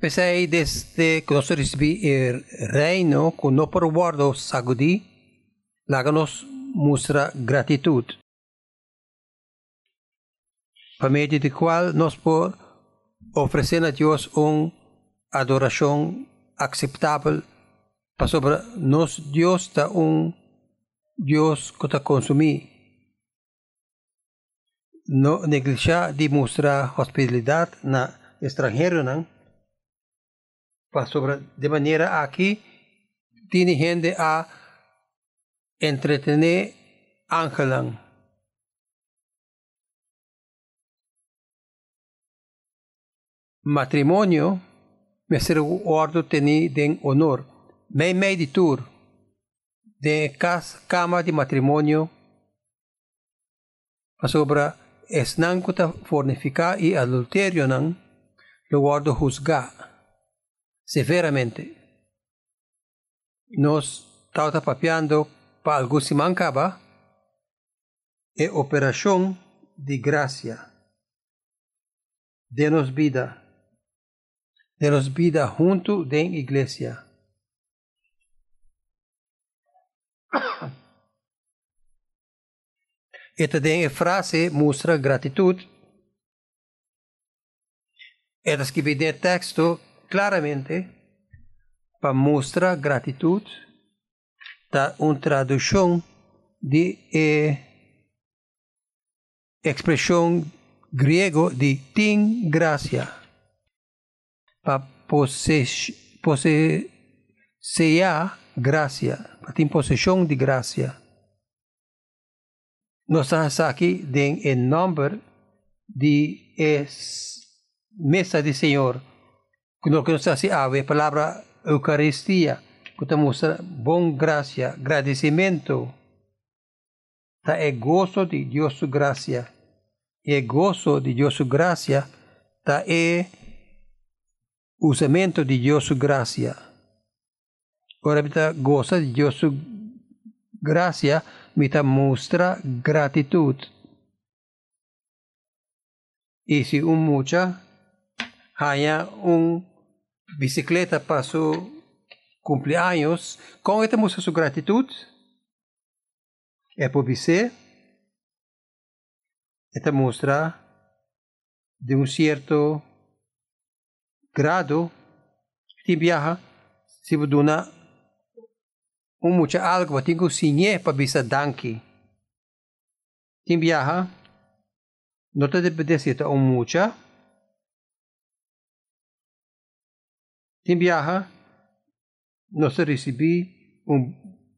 Pensei desde que nós recebi el reino que no por guardo sagudi, láganos mostra gratitud. Por medio de cual nos por ofrecer a Dios una adoración aceptable para sobre nos Dios da un Dios que te consumí. No negligencia de mostrar hospitalidad na extranjero, não? Sobre, de maneira aqui, tiene gente a entretener ángelan. Matrimonio, me ordo teni den honor. Me meditur de cas cama de matrimonio para sobre esnan kuta fornificar y adulterio nan lo guardo juzgar severamente. Nos estamos papiando para algo se mancaba e operación de gracia. Denos vida. Denos vida junto den iglesia. Esta den frase mostra gratitud. Esta escribe de texto claramente para mostrar gratitud da una traducción de eh, expresión griego de tin gracia para poseer gracia, para tin posesión de gracia. Nós estamos aqui em nome de es mesa do Senhor. Quando nós assim a palavra Eucaristia, que mostra bom graça, agradecimento. Tá é gozo de Deus sua graça. E gozo de Deus sua graça tá é usamento de Deus sua graça. Ora, kita goza de Deus sua graça mita mostra gratitud. Y si un mucha haya un bicicleta para su cumpleaños, ¿cómo esta muestra su gratitud? Es por bici. Esta muestra de un cierto grado que viaja si una un mucha algo tingo sinye pa bisa danki. Tim viaja, no te depende un mucha. Tim viaja, no se recibi un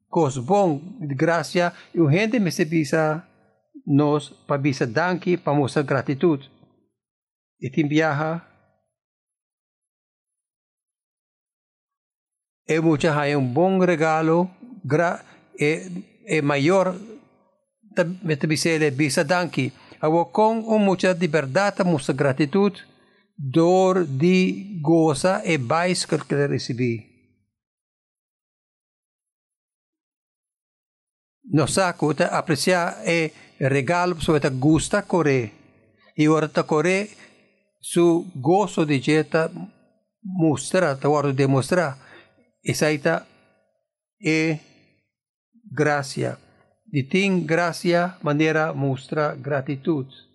cos bom de gracia e o gente me se bisa nos pa bisa danki pa mostrar gratitud. E tim viaja, é mucha hay un bom regalo gra e, e maior mete bisele bisa danki awo con un mucha de verdade mucha gratitud Dor di goza e vais que recibí. Nosa kuta aprecia e regalo sueta gusta kore. E orta kore su gozo di jeta mostra, ta orta demostra. Esaita e gracia. Di tin gracia manera mostra gratitud.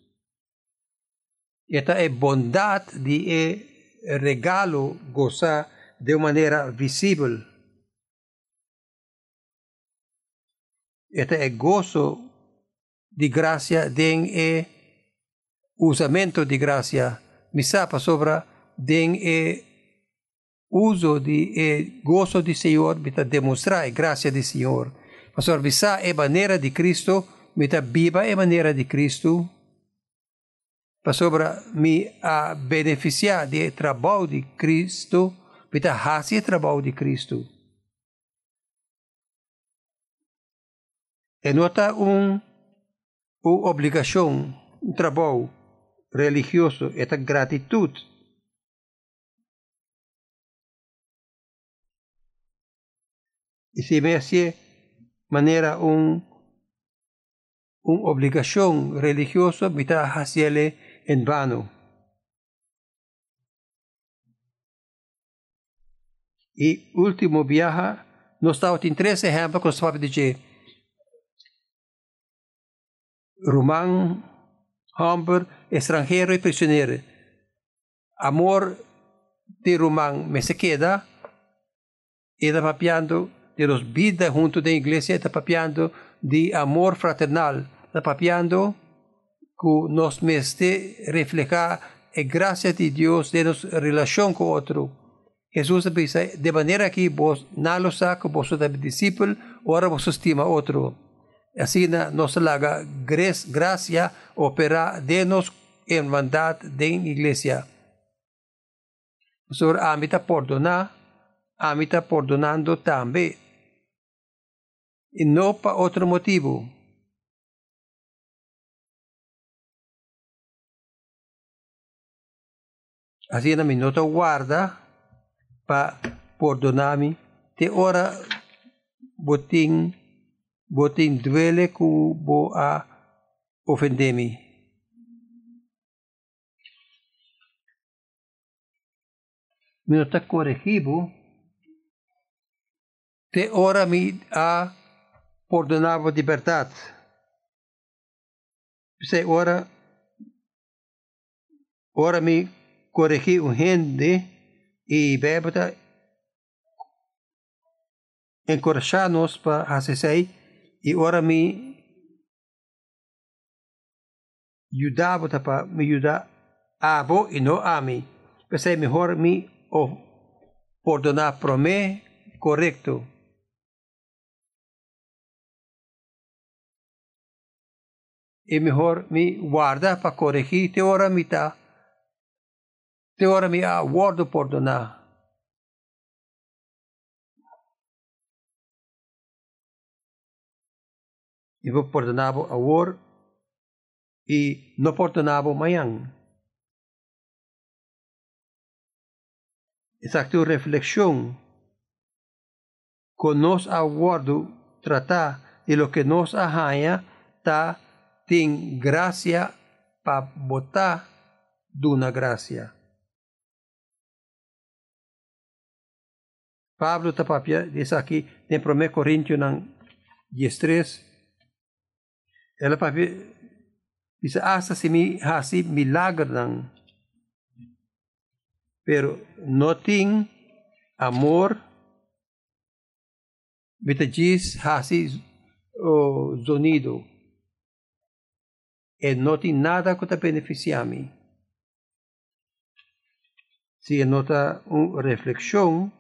Esta é bondade de é regalo gozar de maneira visível. Esta é gozo de graça den é usamento de graça. Misapa sobra den é uso de eh, gozo do Senhor, para demonstrar a graça do Senhor. Pastor, visa é maneira de Cristo, para viva é maneira de Cristo, para me a beneficiar de trabalho de Cristo, para fazer trabalho de Cristo. É nota um, uma obrigação, um trabalho religioso, é a gratitude y se me hace manera un, un obligación religiosa hacerle en vano. E último viaje, nós estávamos em três exemplos que nós vamos dizer. Romano, Humber, estrangeiro e prisioneiro. Amor de Romano me se queda, está papiando de los vida junto da igreja, está papiando de amor fraternal, está papiando que nos meste reflejar a graça de Deus de nossa relação com o outro. Jesus diz, de maneira que vos não lo saco, vos sois discípulo, ora vos estima outro. Assim, nos laga graça opera de nos mandade da igreja. O Senhor amita perdonar, amita perdonando também. E não para outro motivo. Assim, na minuta guarda para perdonar-me. Te ora botin, botin duele que bo a ofender-me. Minuta corrigivo. Te ora me a perdonava liberdade. Você ora, ora me corrigir o gente e bebida encorajar-nos para fazer e ora me ajudava para me ajudar a bo e não a mim. Pensei melhor me perdonar para mim correto. E melhor me guarda para corrigir te ora me ora me aguardo perdonar. E vou perdonar agora e não perdonar amanhã. Essa é a reflexão que nós aguardo tratar e lo que nos arranha tá tem graça para botar de uma graça. Pablo está papia diz aqui em 1 Coríntios 13 ela papia diz hasta se me hasi milagre nang pero no tem amor bita diz hasi o zonido. E não tem nada que te beneficie a mim. Se nota uma reflexão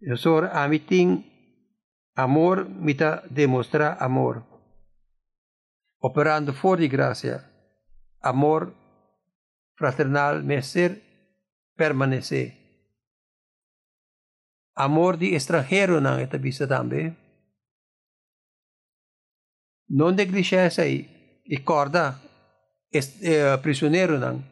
Eso a mí tin amor mita demostrar amor. Operando fuori di grazia, amor fraternal ser permanece. Amor di extranjero nang ita bisa tambe. Non negligenza e corda eh, prisioneiro nang.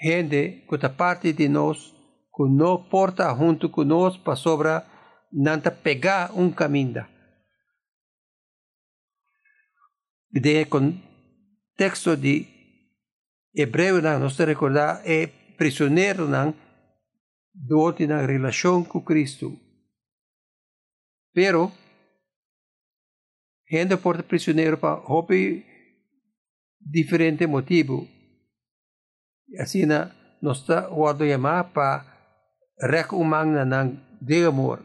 Gente que parte de nós que não porta junto conosco para sobra nanta pegar um caminho. De contexto de hebreu não nos recordar é prisioneiro não do na relação com Cristo. Pero gente porta prisioneiro para hobby diferente motivo. Assim, nós está guardo para rekumang na ng de amor.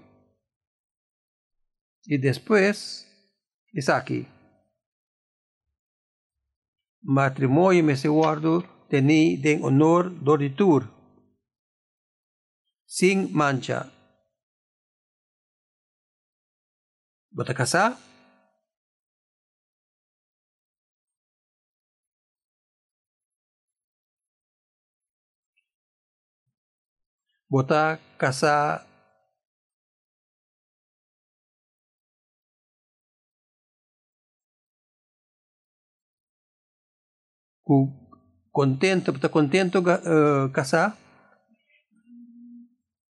E depois, está aqui. Matrimônio me se guardo teni den honor doritur. Sin mancha. Bota casar? Bota casa contento, está contento uh, casar.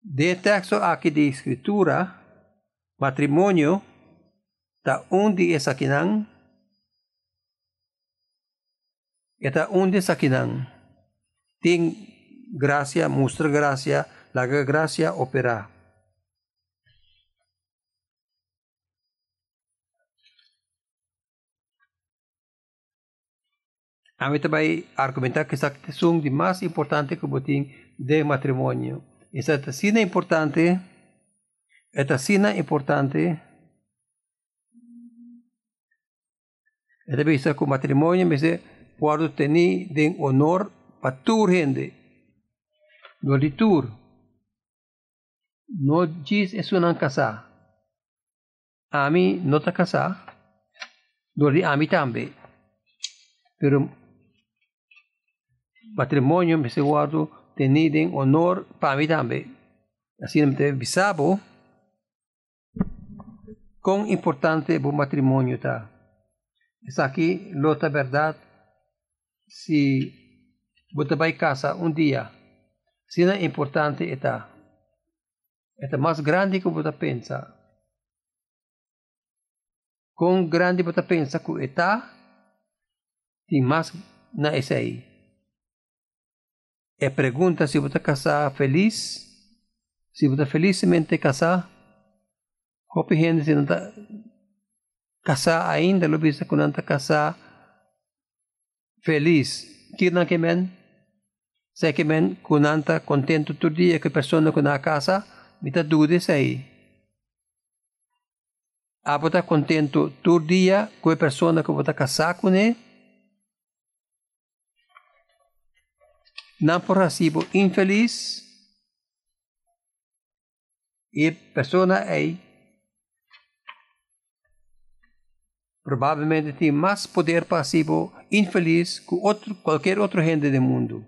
De texto aqui de escritura, matrimônio, tá onde essa aqui não, Eta unde sakinan. Ting gracia, mustra gracia, laga gracia opera. A mí também argumentar que essa questão de mais importante que botin de matrimônio. Essa sina importante, esta sina importante, esta vista que o matrimônio me dice, pode ter de honor para tur gente. No de tur. No diz é uma casa. A mim não está casar. No de a mim também. Pero matrimônio me se guardo tenido honor para mim também. Assim me bisabo quão importante o matrimônio está. Essa aqui, outra verdade, se você vai casa um dia, se não é importante está. É mais grande que você pensa. Quão grande você pensa que está, tem mais na essa aí. É pergunta se você casar feliz, se você felizmente casar, compreende se não está ainda, lo bisa que feliz. Que não que men? Se que men, que está contento todo dia que a que casa, está dúvida aí. Ah, você está contento todo dia com a pessoa que você está casar com ele? não por recibo infeliz e pessoa aí provavelmente tem mais poder passivo infeliz que outro, qualquer outro gente do mundo.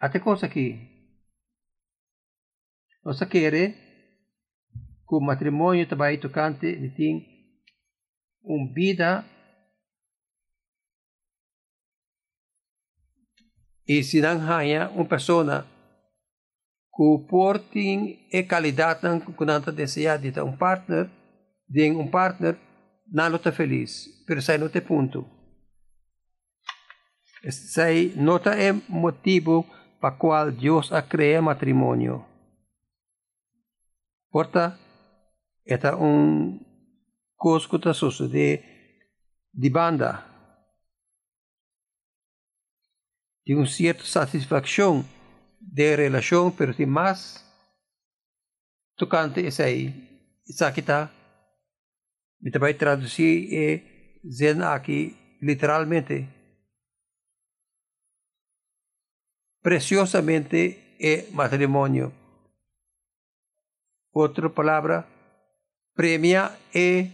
Até coisa aqui. Nós queremos que o matrimônio também tocante tem uma vida e se não hanya uma pessoa que portem e qualidade não kunanta desejada de um partner, de um partner não está feliz, pero sai não tem ponto. Sai nota é motivo para qual Deus a crea matrimônio. Porta, um coisa que está de, de banda. de uma certa satisfação de relação, pero tem mais tocante essa aí. Isso aqui está. Me vai traduzir e zen aqui literalmente. Preciosamente é matrimônio. Outra palavra, premia é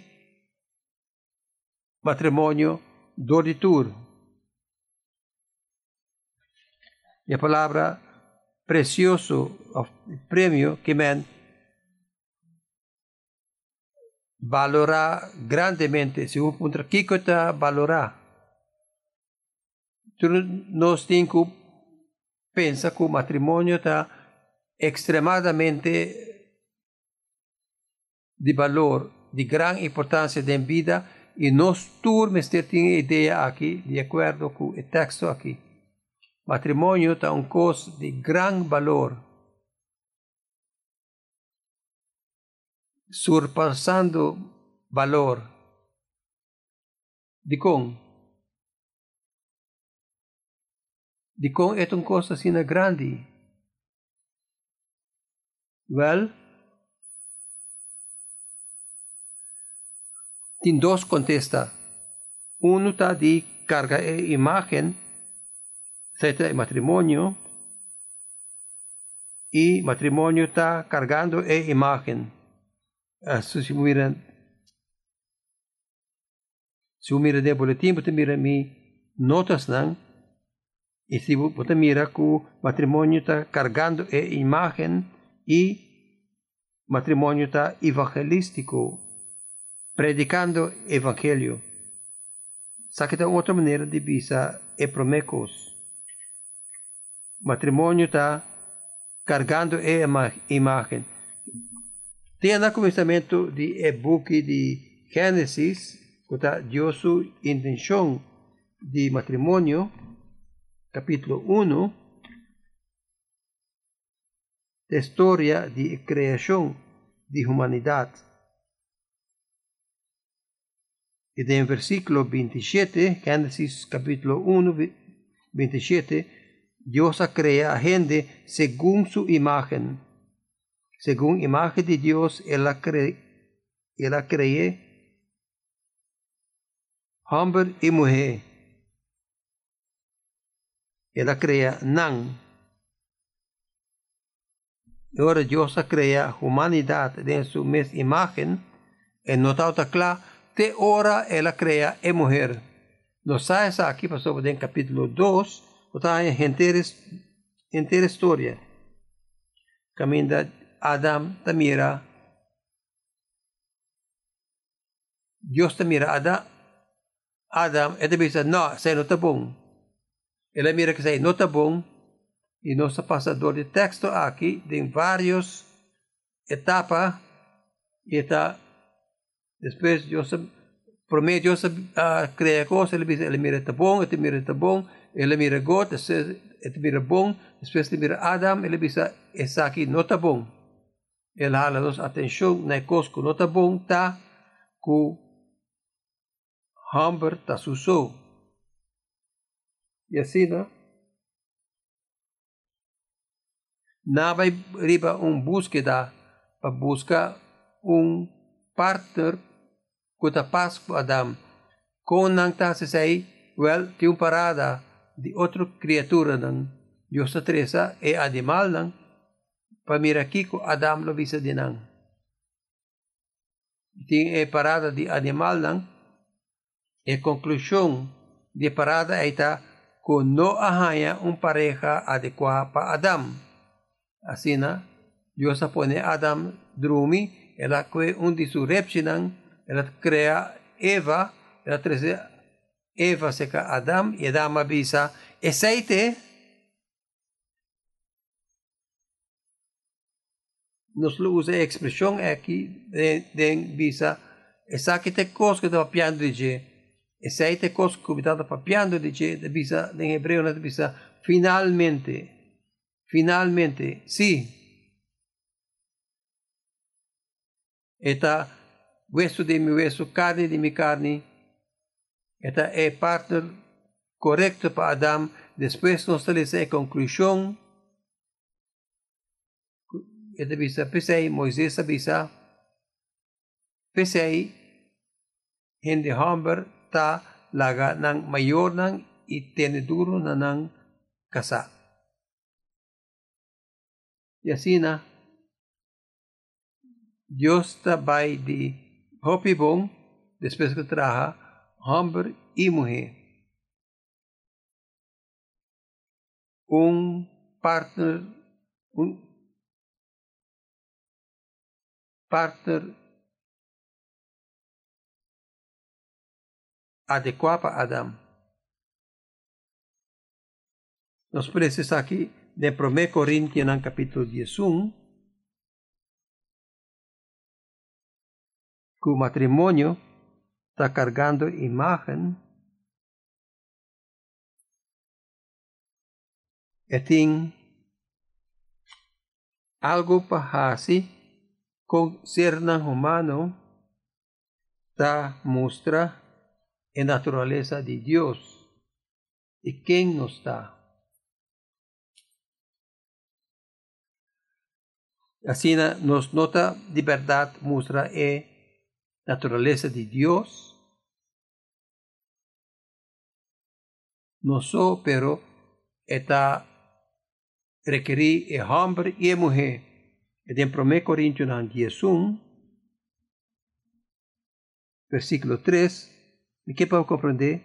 matrimônio doritur. E a palavra precioso, prêmio, que men valorar grandemente, se o punto que está valorar. Nós temos que pensar que o matrimônio está extremadamente de valor, de grande importância em vida, e nós todos temos ideia aqui, de acordo com o texto aqui. Matrimônio está um coisa de grande valor, surpassando valor de com. De com é uma coisa assim grande. Well, tem dois contesta. Está de carga a imagem de matrimonio y matrimonio está cargando e imagen. Así si mira, si mira de você mira mi notas nan, y si você mira que matrimonio está cargando e imagen y matrimonio está evangelístico, predicando evangelio. Sabe outra maneira de visa e promecos matrimônio está carregando a imagem. Tem no começamento de e-book de Gênesis, que está Deus sua intenção de matrimônio, capítulo 1, la historia de creación de humanidad. Y en versículo 27, Génesis capítulo 1, 27, Dios crea a gente según su imagen. Según imagen de Dios, Él la, cree, él la cree, hombre y mujer. Él la crea nan. Ahora Dios crea humanidad en su misma imagen. En notado claro te ora ela crea e mujer. Nos sabes aqui, pastor, en capítulo 2, está en entera história. Caminda Adam tamira. Deus tamira Adam. Adam, e dice, no, sei não está bom. Ele mira que sei, não está bom. E nosso passador de texto aqui tem várias etapas e está Después Dios promete, Dios uh, crea cosas, ele dice, ele mira está bom, ele mira está bom, ele mira God, ele mira bom, después ele mira Adam, ele dice, essa aqui não está bom. Ele hala nos atenção na coisa que não está bom, tá, que Humber está susou. E assim, não? Na vai riba um búsqueda para buscar um partner kuta Pasco Adam, kung nang ta say, well, tiyong parada di otro criatura ng Diyos sa Teresa e animal ng pamiraki ko Adam lo visa dinang. Ting e parada di animal ng e conclusyon di parada ay ta kung no ahaya un pareja adekwa pa Adam. Asina, Diyos sa pone Adam drumi, ela kwe un disurepsi ela crea Eva, ela trazer Eva seca Adam e Adam avisa aceite nos lo usa a expressão aqui de, de visa essa que te cos que estava piando de je essa aí te cos que estava papiando de je de visa em hebreu na visa finalmente finalmente sim Eta hueso de mi hueso, carne de mi carne. Esta es parte correcta para Adam. Después nos sale conclusión. Esta visa pesei, Moisés avisa. Pesei, hindi hamber ta laga ng mayor ng itiniduro na ng kasa. Y así na, Dios tabay di Hopi Bong, después que traja hombre y mujer. Un partner, un partner adecuado para Adam. Nos parece aquí de 1 Corintios en capítulo 11, que o matrimônio está cargando imagem e tem algo para fazer com ser humano está mostra a natureza de Deus e quem nos está. Assim, nos nota de verdade mostra é naturaleza de Dios. No so, pero está requerir el hombre y mujer. En 1 Corintios 11, versículo 3, me quepa comprender,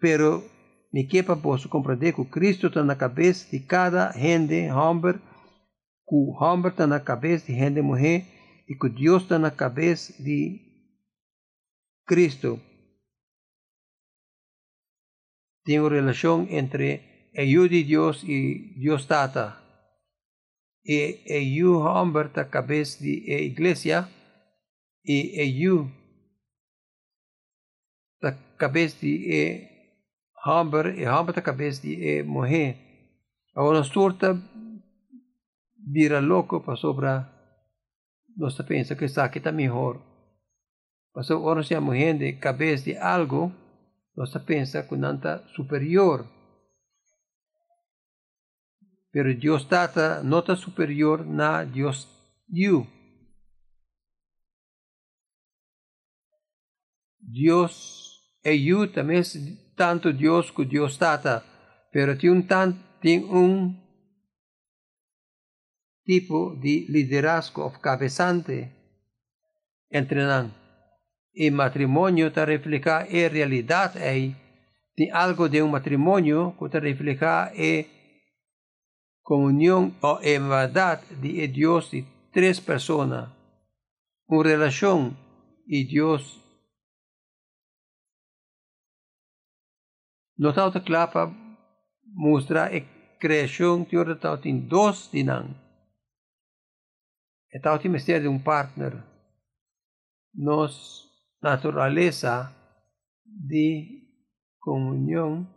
pero me quepa posso compreender que Cristo está na cabeça de cada gente, homem, que o homem está na cabeça de gente, mulher, e que Deus está na cabeça de Cristo. Tem uma relação entre eu de Deus e Deus Tata. E eu, homem, na cabeça de igreja e eu na cabeça de hamber e hamber ta cabeça de morrer. Agora nós torta vira louco para sobra nós pensa que está aqui está melhor. Ora se a de cabeça de algo, nós pensa que não está superior. Pero Deus Tata não está superior na Deus you. Deus é you também tanto Deus que Deus Tata, pero tem um, tem um tipo de liderazgo of cabeçante entre nós. E matrimônio te refleja a realidade aí. Tem algo de um matrimônio que te refleja a comunhão ou a verdade de Deus de três pessoas. Uma relação e Deus Notau te klapa mostra a criação de outra tau E tem mistério de um partner. Nos natureza de comunhão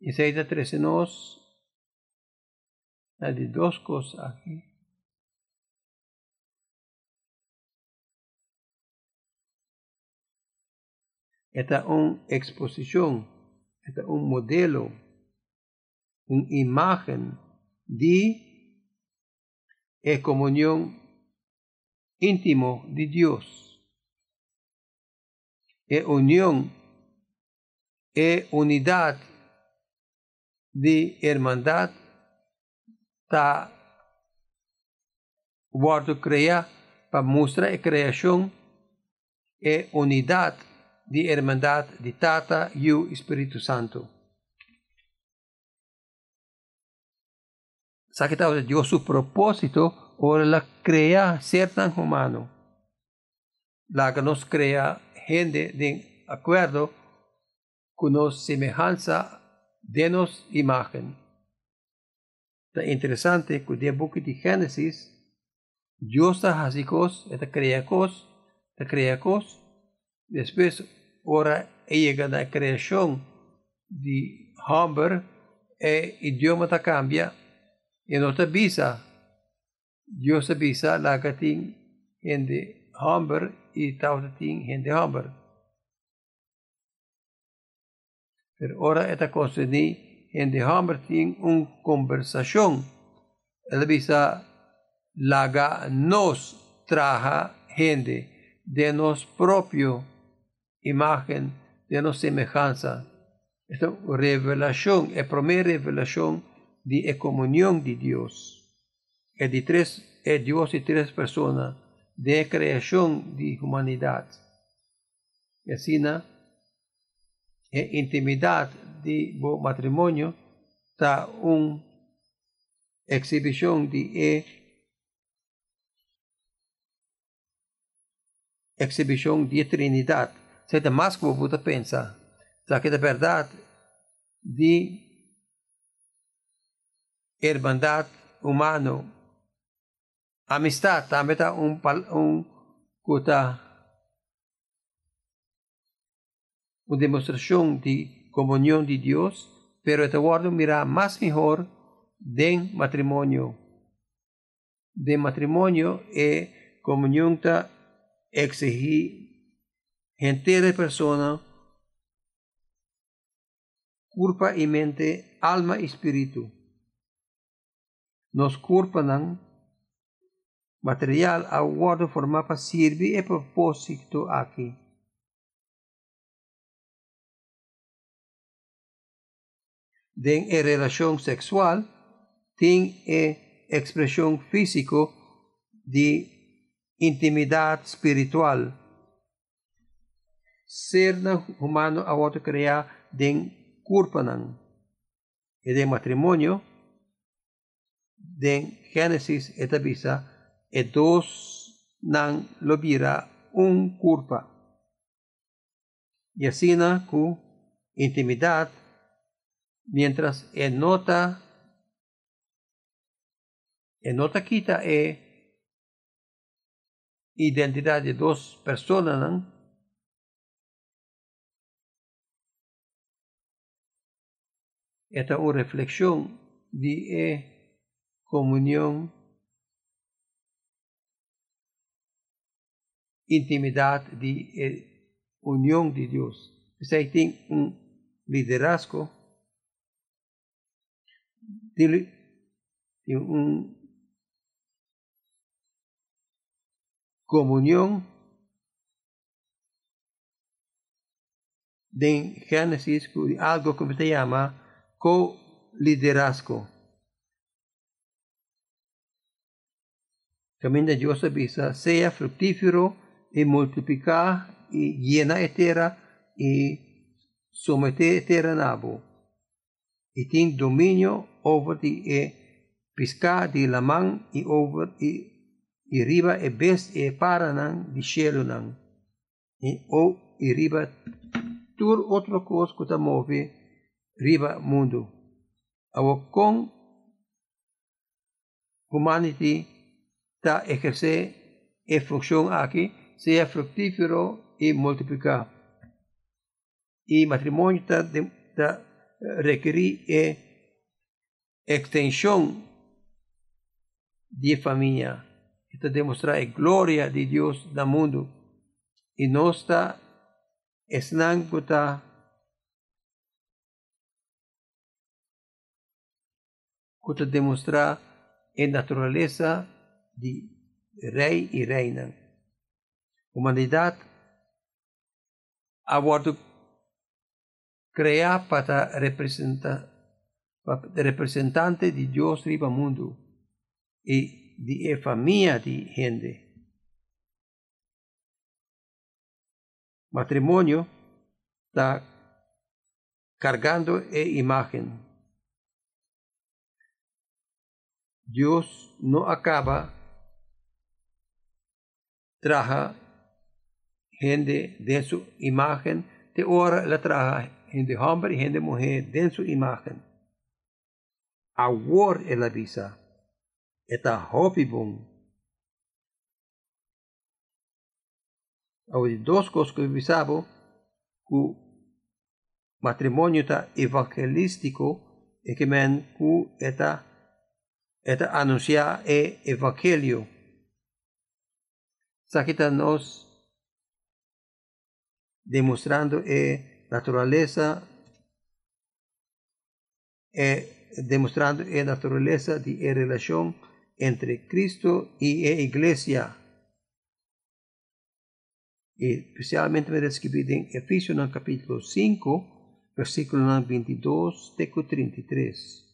e se ainda trece nós de duas coisas aqui. Esta é uma exposição, esta um modelo, uma imagem de a comunhão íntimo de Dios. E unión e unidad de hermandad ta guardo crea para mostrar creación e unidad de hermandad de Tata e o Espírito Santo. Que Dios su propósito Ora la crea ser tan humano. La que nos crea gente de acuerdo con nos semejanza de nos imagen. Es interesante que el book de Génesis, Dios está así cos, está crea cos, está crea cos. Después, ahora llega la creación de Humber, e idioma cambia, y no te avisa Dios avisa lagating hindi humber y tautating hindi humber. Pero ora esta cosa ni hindi humber ting un conversación. Él avisa laga nos traja gente de nos propio imagen, de nos semejanza. Esta revelación, la primera revelación de comunión de Dios é de três é Deus e três pessoas de criação de humanidade. E assim, na é intimidade de bom matrimônio está uma exibição de é exibição de Trinidade. Você tem mais que você pensa. Já que é verdade de irmandade humano amistad, también está un, un, una demostración de comunión de Dios, pero este guardo mira más mejor de matrimonio. De matrimonio e comunión ta exige gente persona, culpa y mente, alma y espíritu. Nos culpan material aguardo formava sirve e propósito aqui. Den e relação sexual tem e expressão físico de intimidade espiritual. Ser humano a outro criar den corpo e de matrimônio de Génesis etapisa etos nan lo vira un curpa. Yasina cu intimidad, mientras enota, enota quita e identidad de dos personas, ¿no? Esta es una reflexión de comunión, intimidad, de unión de Dios. Zij tiene un liderazgo, tiene un comunión de Génesis, algo que se llama co-liderazgo. Camino de Dios avisa, sea fructífero y multiplicar y llena la tierra y somete nabo y tiene dominio over die e pescar de la man y over y, y riba e best e para nan di cielo nan. E o y riba tur otro cosa que move riba mundo. Awo con humanity ta ejerce e función aquí sea fructífero y multiplicar y matrimonio está, está requerir eh, extensión de familia. Está demostrar la gloria de Dios el mundo. Y no está esnangota que demostrar la naturaleza de rey y reina. Humanidad ha crea para representar representante de Dios riba mundo y de familia de gente. Matrimonio está cargando e imagen. Dios no acaba traja gente de su imagen, de ahora la traja gente hombre y gente mujer den su imagen. Awar el avisa. Eta hopibung. Hay dos cosas que avisaba que matrimonio está evangelístico y que men que eta anuncia el evangelio. Sakita nos demostrando el naturaleza, eh, demostrando la naturaleza de la relación entre Cristo y la iglesia. Y especialmente me describe en Efesios capítulo 5, versículo 22, teco 33.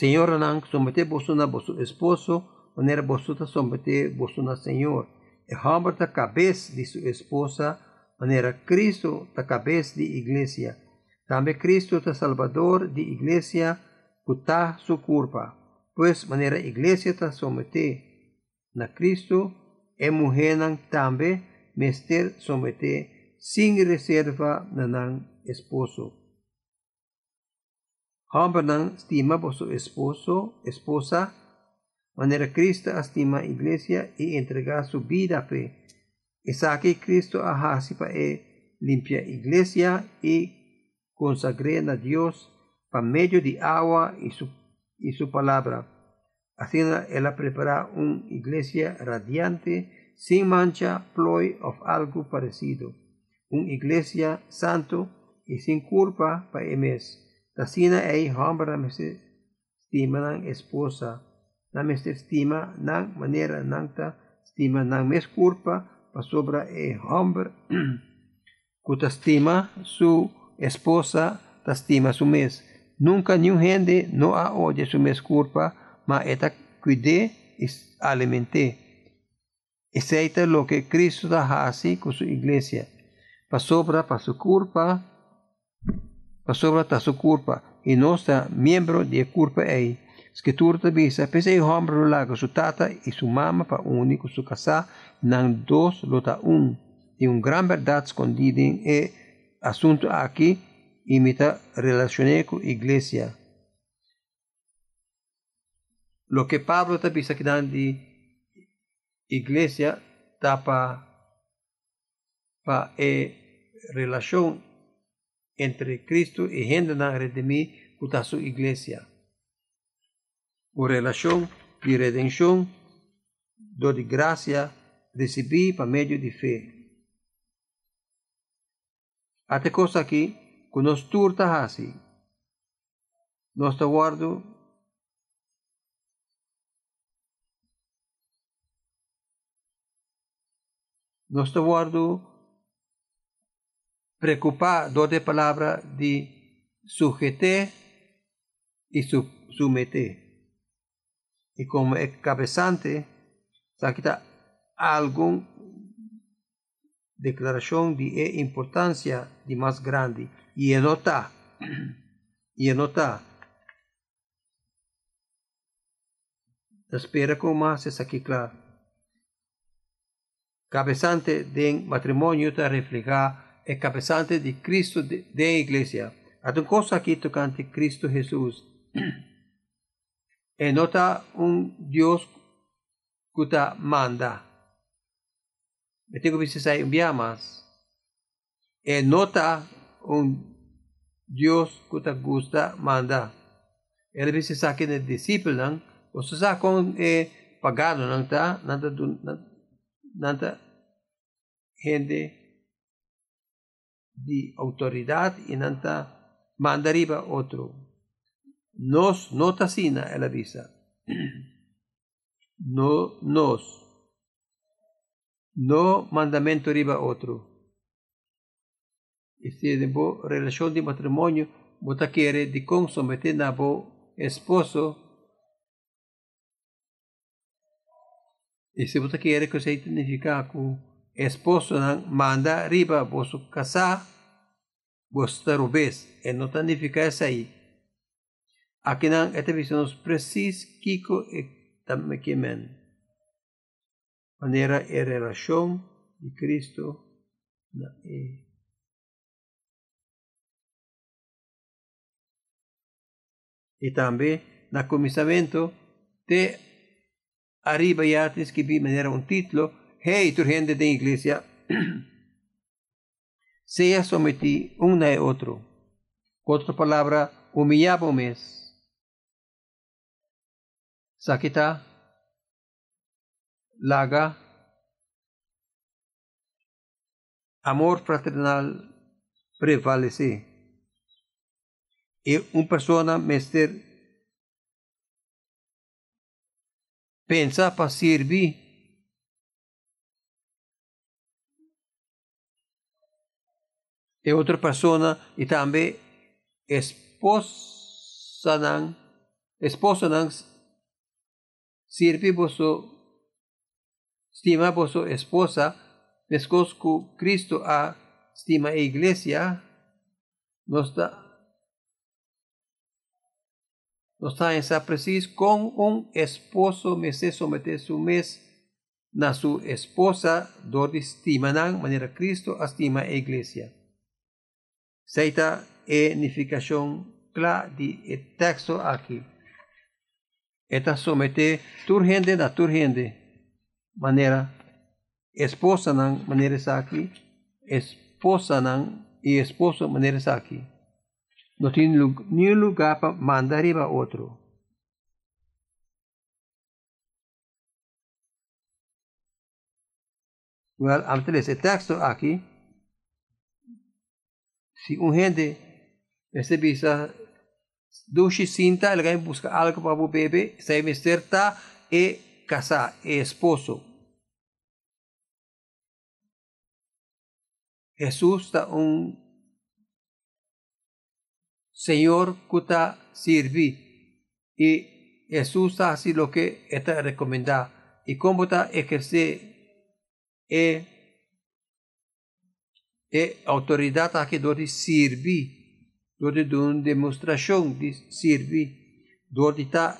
Señor nan somete bosuna bosu esposo, manera bosuta somete bosuna Señor. E hambre ta cabeza de su esposa, manera Cristo ta cabeza de iglesia. También Cristo ta salvador de iglesia, puta su culpa. Pues manera iglesia ta somete na Cristo, e mujer nan también mester somete sin reserva na nan esposo. Hambernan estima por su esposo, esposa, manera Cristo estima iglesia y entrega su vida fe. Es aquí Cristo ahasi para limpia iglesia y consagre a Dios por medio de agua y su, y su palabra. Haciendo ella preparar una iglesia radiante, sin mancha, ploy o algo parecido. Una iglesia santo y sin culpa para el mes Tasina ay hambra mese estima ng esposa, na meste estima ng manera ng ta estima ng mes culpa pasobra e hambra kutastima su esposa tastima su mes. Nunca ni gente no a oye su mes culpa, ma eta cuide y alimente. Aceita lo que Cristo da así con su iglesia. Pasobra para su culpa sobre ta su culpa y no está miembro de culpa ei. Escritura avisa, pese o hombre lago su tata y su mamá pa único su casa, nan dos lota un. Y un gran verdad escondida en el asunto aquí, imita relacioné con iglesia. lo que Pablo está bisa que de iglesia tapa pa e relación entre Cristo y gente na redimir con su iglesia. O relación de redención, do de gracia, recebi por meio de fé. Até coisa aqui, que nós turta assim. Nós está guardo nós está guardo preocupado de palavra de sujeter e su, submeter. E como é cabeçante, sabe que alguma declaração de importância de mais grande. E nota e nota. Espera com mais isso aqui claro. Cabeçante de matrimônio está reflejar é cabeçante de Cristo de, de igreja a uma coisa aqui tocante Cristo Jesus é nota um Deus que te manda. Me tengo que sai enviar más. E nota un Dios que te gusta manda. Ele bisa sa akin ng disciple nang, o sa akong e pagano nang ta, nanta, nanta, gente di autoridad y nanta manda arriba otro. Nos, nota sina, ela visa. No, nos no mandamento arriba otro. E se bo relação de matrimônio, bota quiere de consometer na bo esposo, e se bota quiere que se significa que esposo não manda arriba vosso casar, vos tarubes, e não significa isso aí. Aqui não, esta visão precisa kiko e também que men manera e relação de Cristo na e e também na começamento te arriba tens que vir maneira um título hey tu gente da igreja seja someti um na outro outra palavra humilhamos sakita laga, amor fraternal prevalece. Y una persona mester pensa para servir e outra pessoa e também esposa não esposa não serve vosso Stima vosso esposa, pescos que Cristo a estima a iglesia, nos está, nos está essa preciso com um esposo me se someter su mes na su esposa do estima nan maneira Cristo estima a iglesia. Seita é unificação clara de texto aqui. Eta someter turgente na turgente manera esposa ng manera aki, esposa ng y esposo manera aki. No tiene ni lugar para mandar a otro. Well, antes el texto aquí, si un gente ese visa dushi cinta, alguien busca algo para el bebé, se está e casar, e esposo. Jesús está un Señor que está sirve y Jesús está así lo que está recomendado y cómo está ejercer e, e autoridad aquí donde sirve, donde de una demostración de sirve, donde está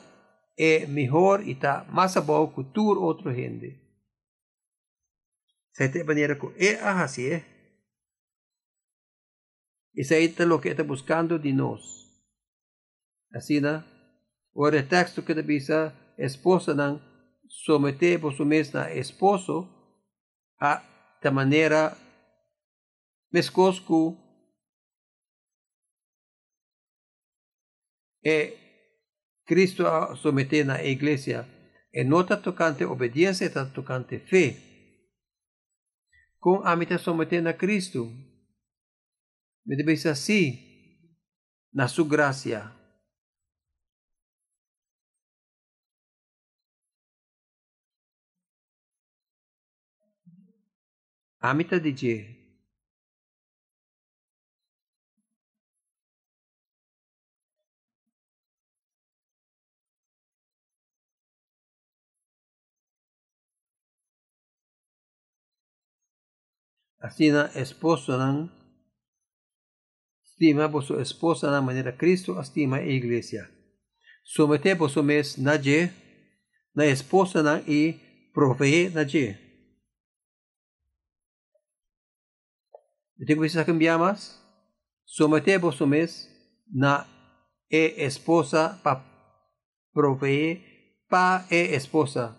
é mejor y está más abajo que toda otra gente. Se te maneira que é así, é. Isso aí é o que está buscando de nós. Assim, né? O texto que diz, esposa nan somete vosso mes na esposo a da maneira mescosco e Cristo a somete na iglesia e nota tocante obediência e tocante fé com a mita somete na Cristo me deve assim na sua graça Amita DJ. Assim na esposa nan estima vosso esposa na maneira Cristo estima a igreja. Somete vosso mes na je, na esposa nan e provee na je. Tengo que cambiar más. Somete vosso mes na e esposa pa provee pa e esposa.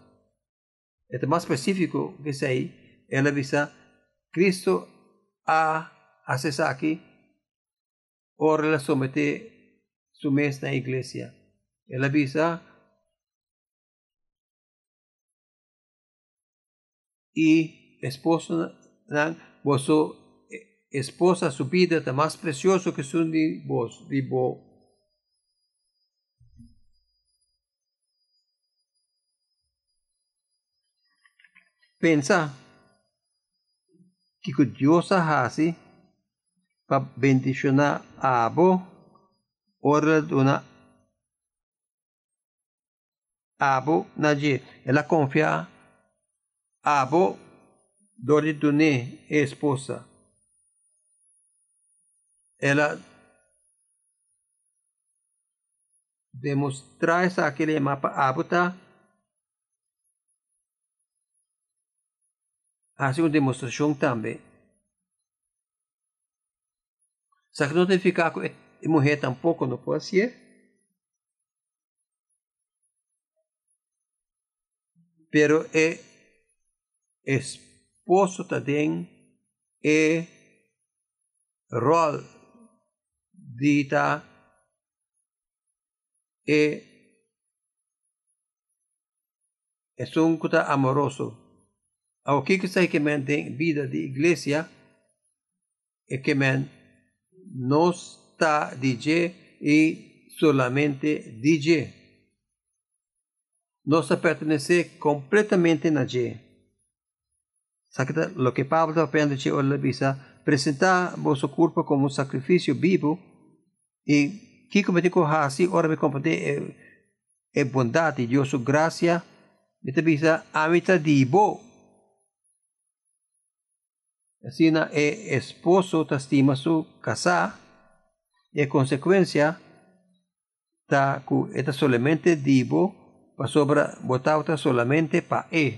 É mais específico que aí. Ela avisa Cristo a hacer aquí, ora la somete su na iglesia. Él avisa y esposo nan vosso esposa su vida está más precioso que son de vos, de. Pensa que Dios hace para bendicionar a abo, ora una abo nadie. Ela confia abo dori dune esposa. Ela demonstrar essa aquele mapa abuta hace que não tem que ficar com a mulher tampouco não pode ser. Pero é esposo também é rol dita é é um amoroso o que que tem vida de igreja é que men não está DJ e solamente DJ. Nós pertenece completamente na G. Sabe lo que Pablo está aprendendo de hoje visa apresentar vosso corpo como um sacrifício vivo. E que como digo assim, ora me compreende é, é bondade, Deus sua graça, me visa a mitad de bo Así e esposo estima su casa y en consecuencia ta ku eta solamente divo pa sobra botauta solamente pa e.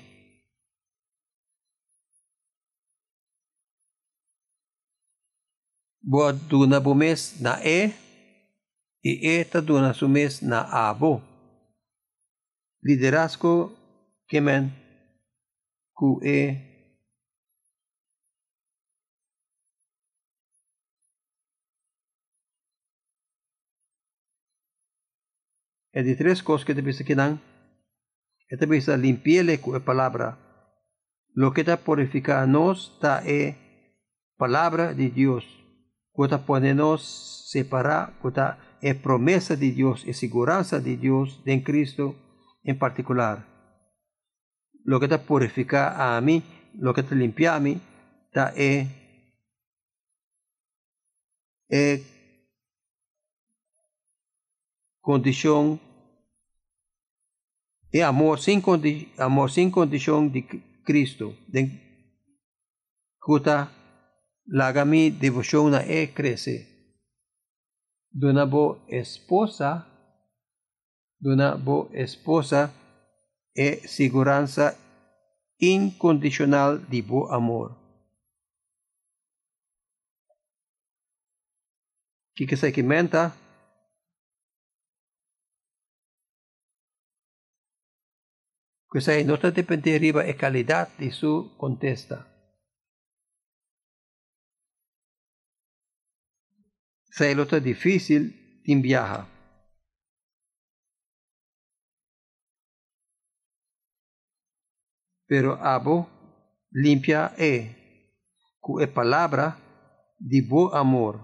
Boa duna bumes na e e eta duna sumes na abo. Liderazgo kemen ku e é de três coisas que deve que não. É deve limpiarle com a palavra. Lo que está purificar nós está é palavra de Deus. Que está pode nos separar, que está é promessa de Deus e segurança de Deus em Cristo em particular. Lo que está purificar a mim, lo que está limpiar a mim, está é, é condição e amor sem, condi amor sem condição de Cristo. De cuta lagami devoção na e cresce. Dona bo esposa, dona bo esposa e segurança incondicional de bo amor. que se que Questa nota dependería de calidad de su contesta. Se nota difícil de viajar. Pero abo limpia é, que é palavra de bom amor,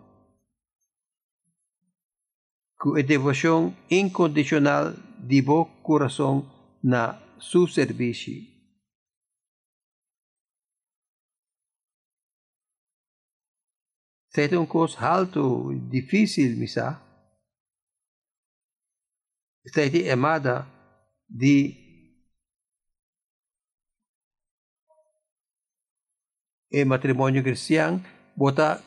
que é devoção incondicional de bom coração na su servicio. Sete un cos alto, difícil, misa. Sete amada de e matrimonio cristiano bota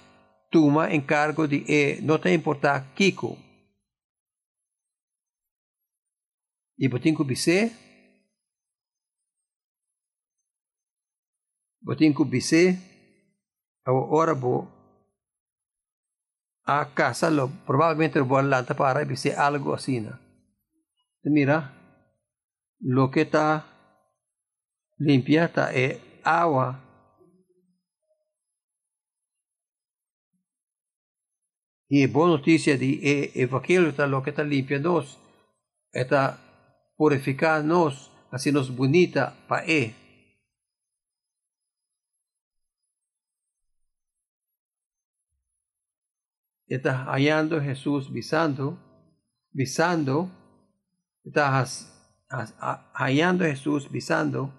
tuma encargo de e não te importa Kiko. E botin ku bise botin ku bise ora bo a casa lo probabilmente lo lanta para bise algo así na. Mira lo que está limpiata es agua E boa notícia de e evangelho está lo que está limpia nos, está purificar nos, assim nos bonita para e. Está hallando Jesús visando, visando, está hallando Jesús visando.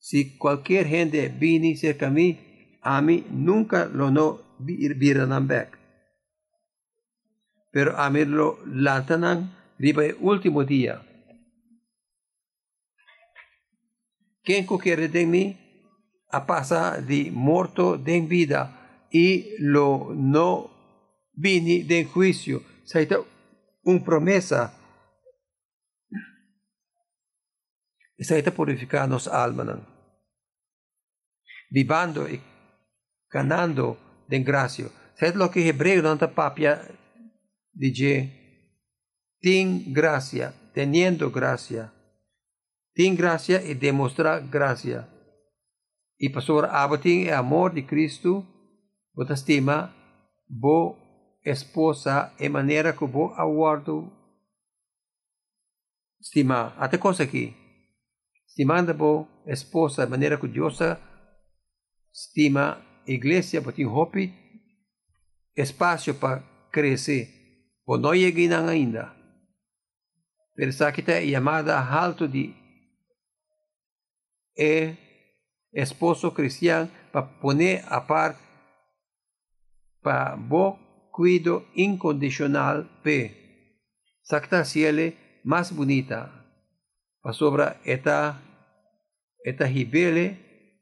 Si cualquier gente viene cerca a mí, a mí nunca lo no virarán back. Pero a mí lo lanzanan riba el último día. Quien quiere de mí a pasar de muerto de vida y lo no vini de juicio. Saita una promesa. Saita purificar nos almas. Vivando y ganando de gracia. Saita lo que hebreo não está papia dice, ten gracia, teniendo gracia. Ten gracia y demostrar gracia. Y pastor abating el amor de Cristo, vos estima, bo esposa, en manera que bo aguardo, estima, até cosa aqui. Estimando bo esposa, de manera que Dios estima, iglesia, botin hopi, espacio para crecer. O não cheguei ainda. Pensar que está chamada alto de é esposo cristiano para poner a parte para bom cuido incondicional pe. Sakta ciele mais bonita. Para sobra esta esta ribele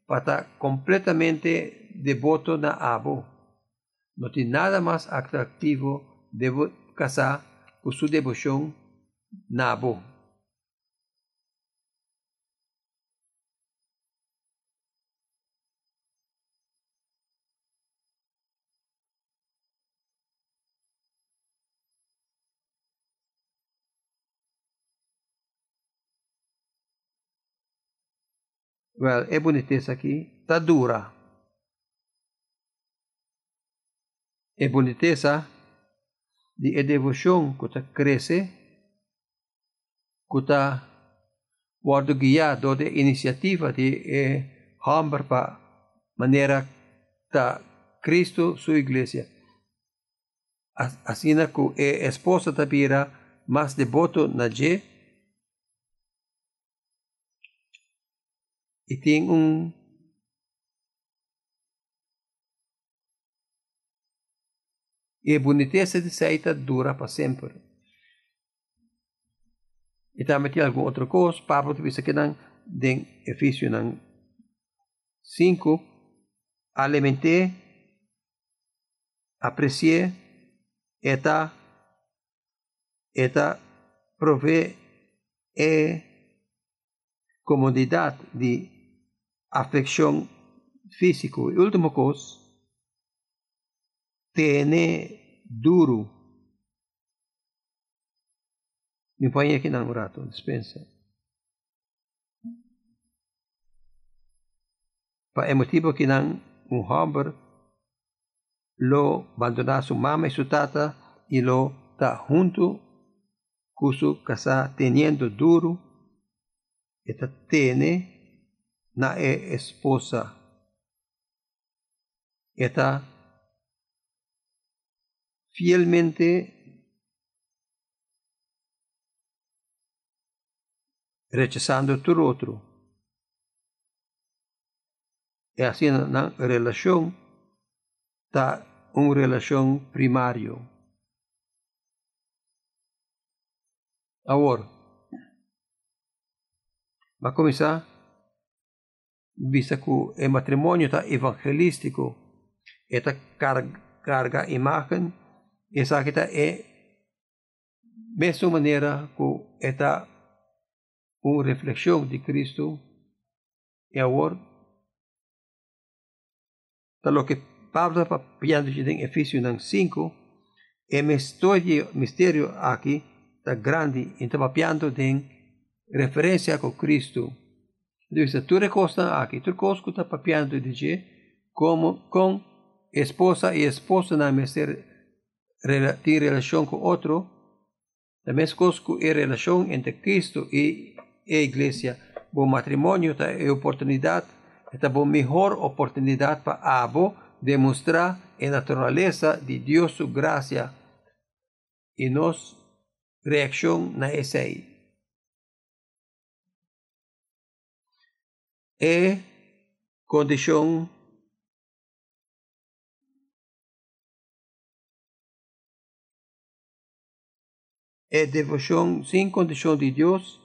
para completamente devoto na abo. Não tem nada mais atrativo de casa con su devoción Nabo. Well, é boniteza aqui, tá dura. É boniteza de devoción que crece, que guardo guiado de iniciativa de eh, manera ta Cristo su iglesia. Así que eh, esposa tapira más devoto na y tiene un e a boniteza de seita dura para sempre. E também tem alguma outra coisa, Pablo diz aqui em Efísios 5, alimente, aprecie, eta, eta? Provee e? Comodidade de afección física. Y última cosa, tener duro. Me põe aqui no rato, dispensa. Pa é motivo que não um Robert lo abandonar sua mama e sua tata e lo tá junto com sua casa, teniendo duro, está tene na esposa. Esta fielmente rechazando todo otro. Y así una relación está una relación primario. Ahora, va a comenzar, visto que el matrimonio está evangelístico, esta carga, carga imagen, esa que está es mesma maneira que esta uma reflexão de Cristo e agora está lo que Pablo está pidiendo em Efésios 5 é mistério, mistério aqui está grande e está pidiendo de referência com Cristo Dice, tu recosta aqui, tu está papiando de como com esposa e esposa na mistério de relação com outro, a mesma coisa que a relação entre Cristo e e iglesia. Bom matrimônio é oportunidade, é a melhor oportunidade para abo demonstrar a natureza de Deus sua graça e nos reação na essa É condição é devoção sem condição de Deus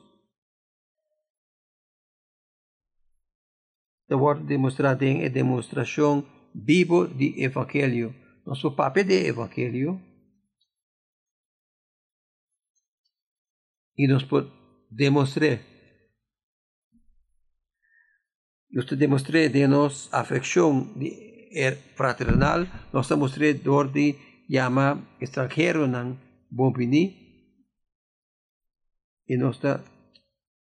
devoto demonstrado em demonstração vivo de Evangelho. Nosso papel de Evangelho e nos pode demonstrar. Eu te demonstrei de nos de er fraternal, nós demonstrei dor de chama estrangeiro nan bom e nós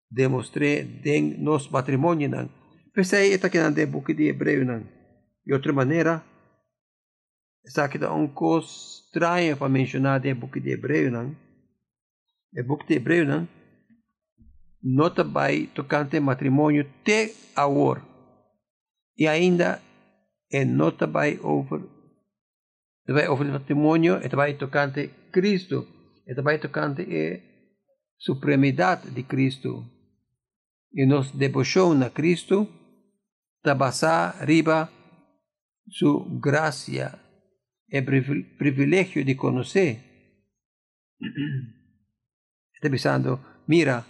demonstrei de nos matrimônio nan Pensei esta que ande book de hebreu não. De outra maneira, essa aqui é um coisa estranha para mencionar de book de hebreu não. É book de hebreu não. Nota vai tocante matrimônio te agora. E ainda é nota vai over vai over matrimônio, é vai tocante Cristo. É vai tocante a supremidade de Cristo. E nos debochou na Cristo tabasá riba su gracia e privilegio de conocer. Está pensando, mira,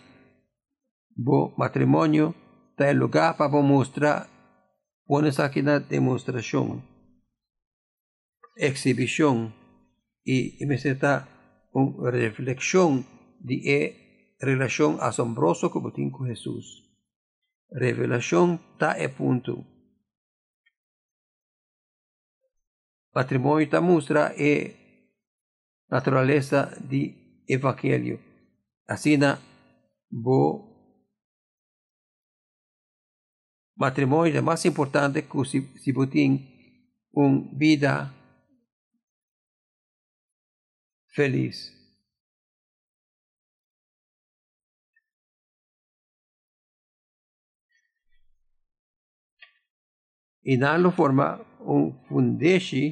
bo matrimonio está el lugar para mostrar una demostración, exhibición y, y me está reflexión de e relación asombroso que tengo con Jesús. Revelação tá é ponto. Patrimônio tá mostra é natureza de evangelho. Assim na bo matrimônio é mais importante que se tem uma vida feliz. e darlo forma um fundeshi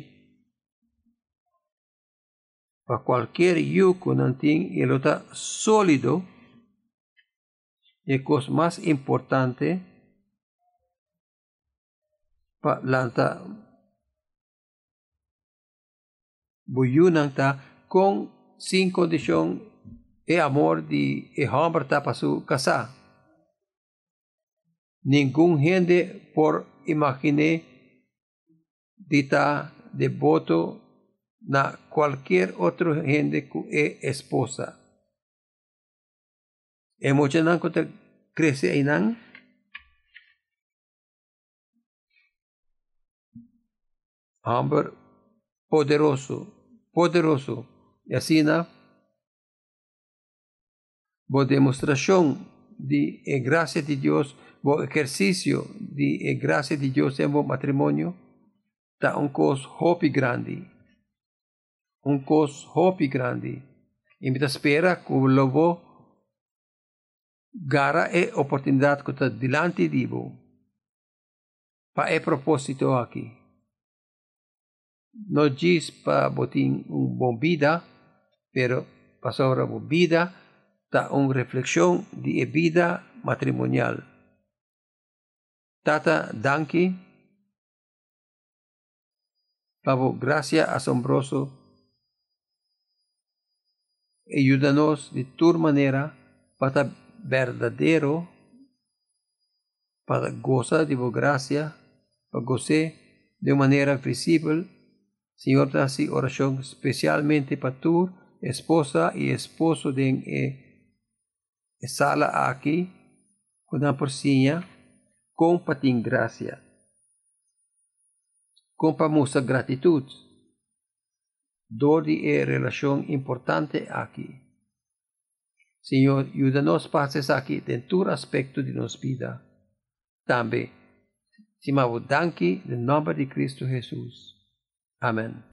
para qualquer yugo não tem ele está sólido e coisa mais importante para lançar buyunang ta com sem condição e amor de e homem para su casar. Nenhum gente por imaginé dita devoto na cualquier otro gente que es esposa. Emocha nan ko crece ahí nan. Hombre poderoso, poderoso. Y así na, por demostración de gracia de Dios o ejercicio de eh, gracia de Dios en el matrimonio, está un cos hopi grande. Un cos hopi grande. Y me espera que lobo gara e oportunidad que está delante de vos. Para el propósito aquí. No diz para botin un bom vida, pero sobre vida, está una reflexión de vida matrimonial. Tata Danki, Pavo, gracia asombroso. Ayúdanos de tu manera para verdadero, para gozar de gracia, para gozar de manera visible. Señor, así oración especialmente para tu esposa y esposo de eh, sala aquí, con la porcinha, com patin gracia. Com mucha gratitud. Dor de relación importante aquí. Señor, ayúdanos pases aquí en tu aspecto de nos vida. También, si me danki en nombre de Cristo Jesús. Amen.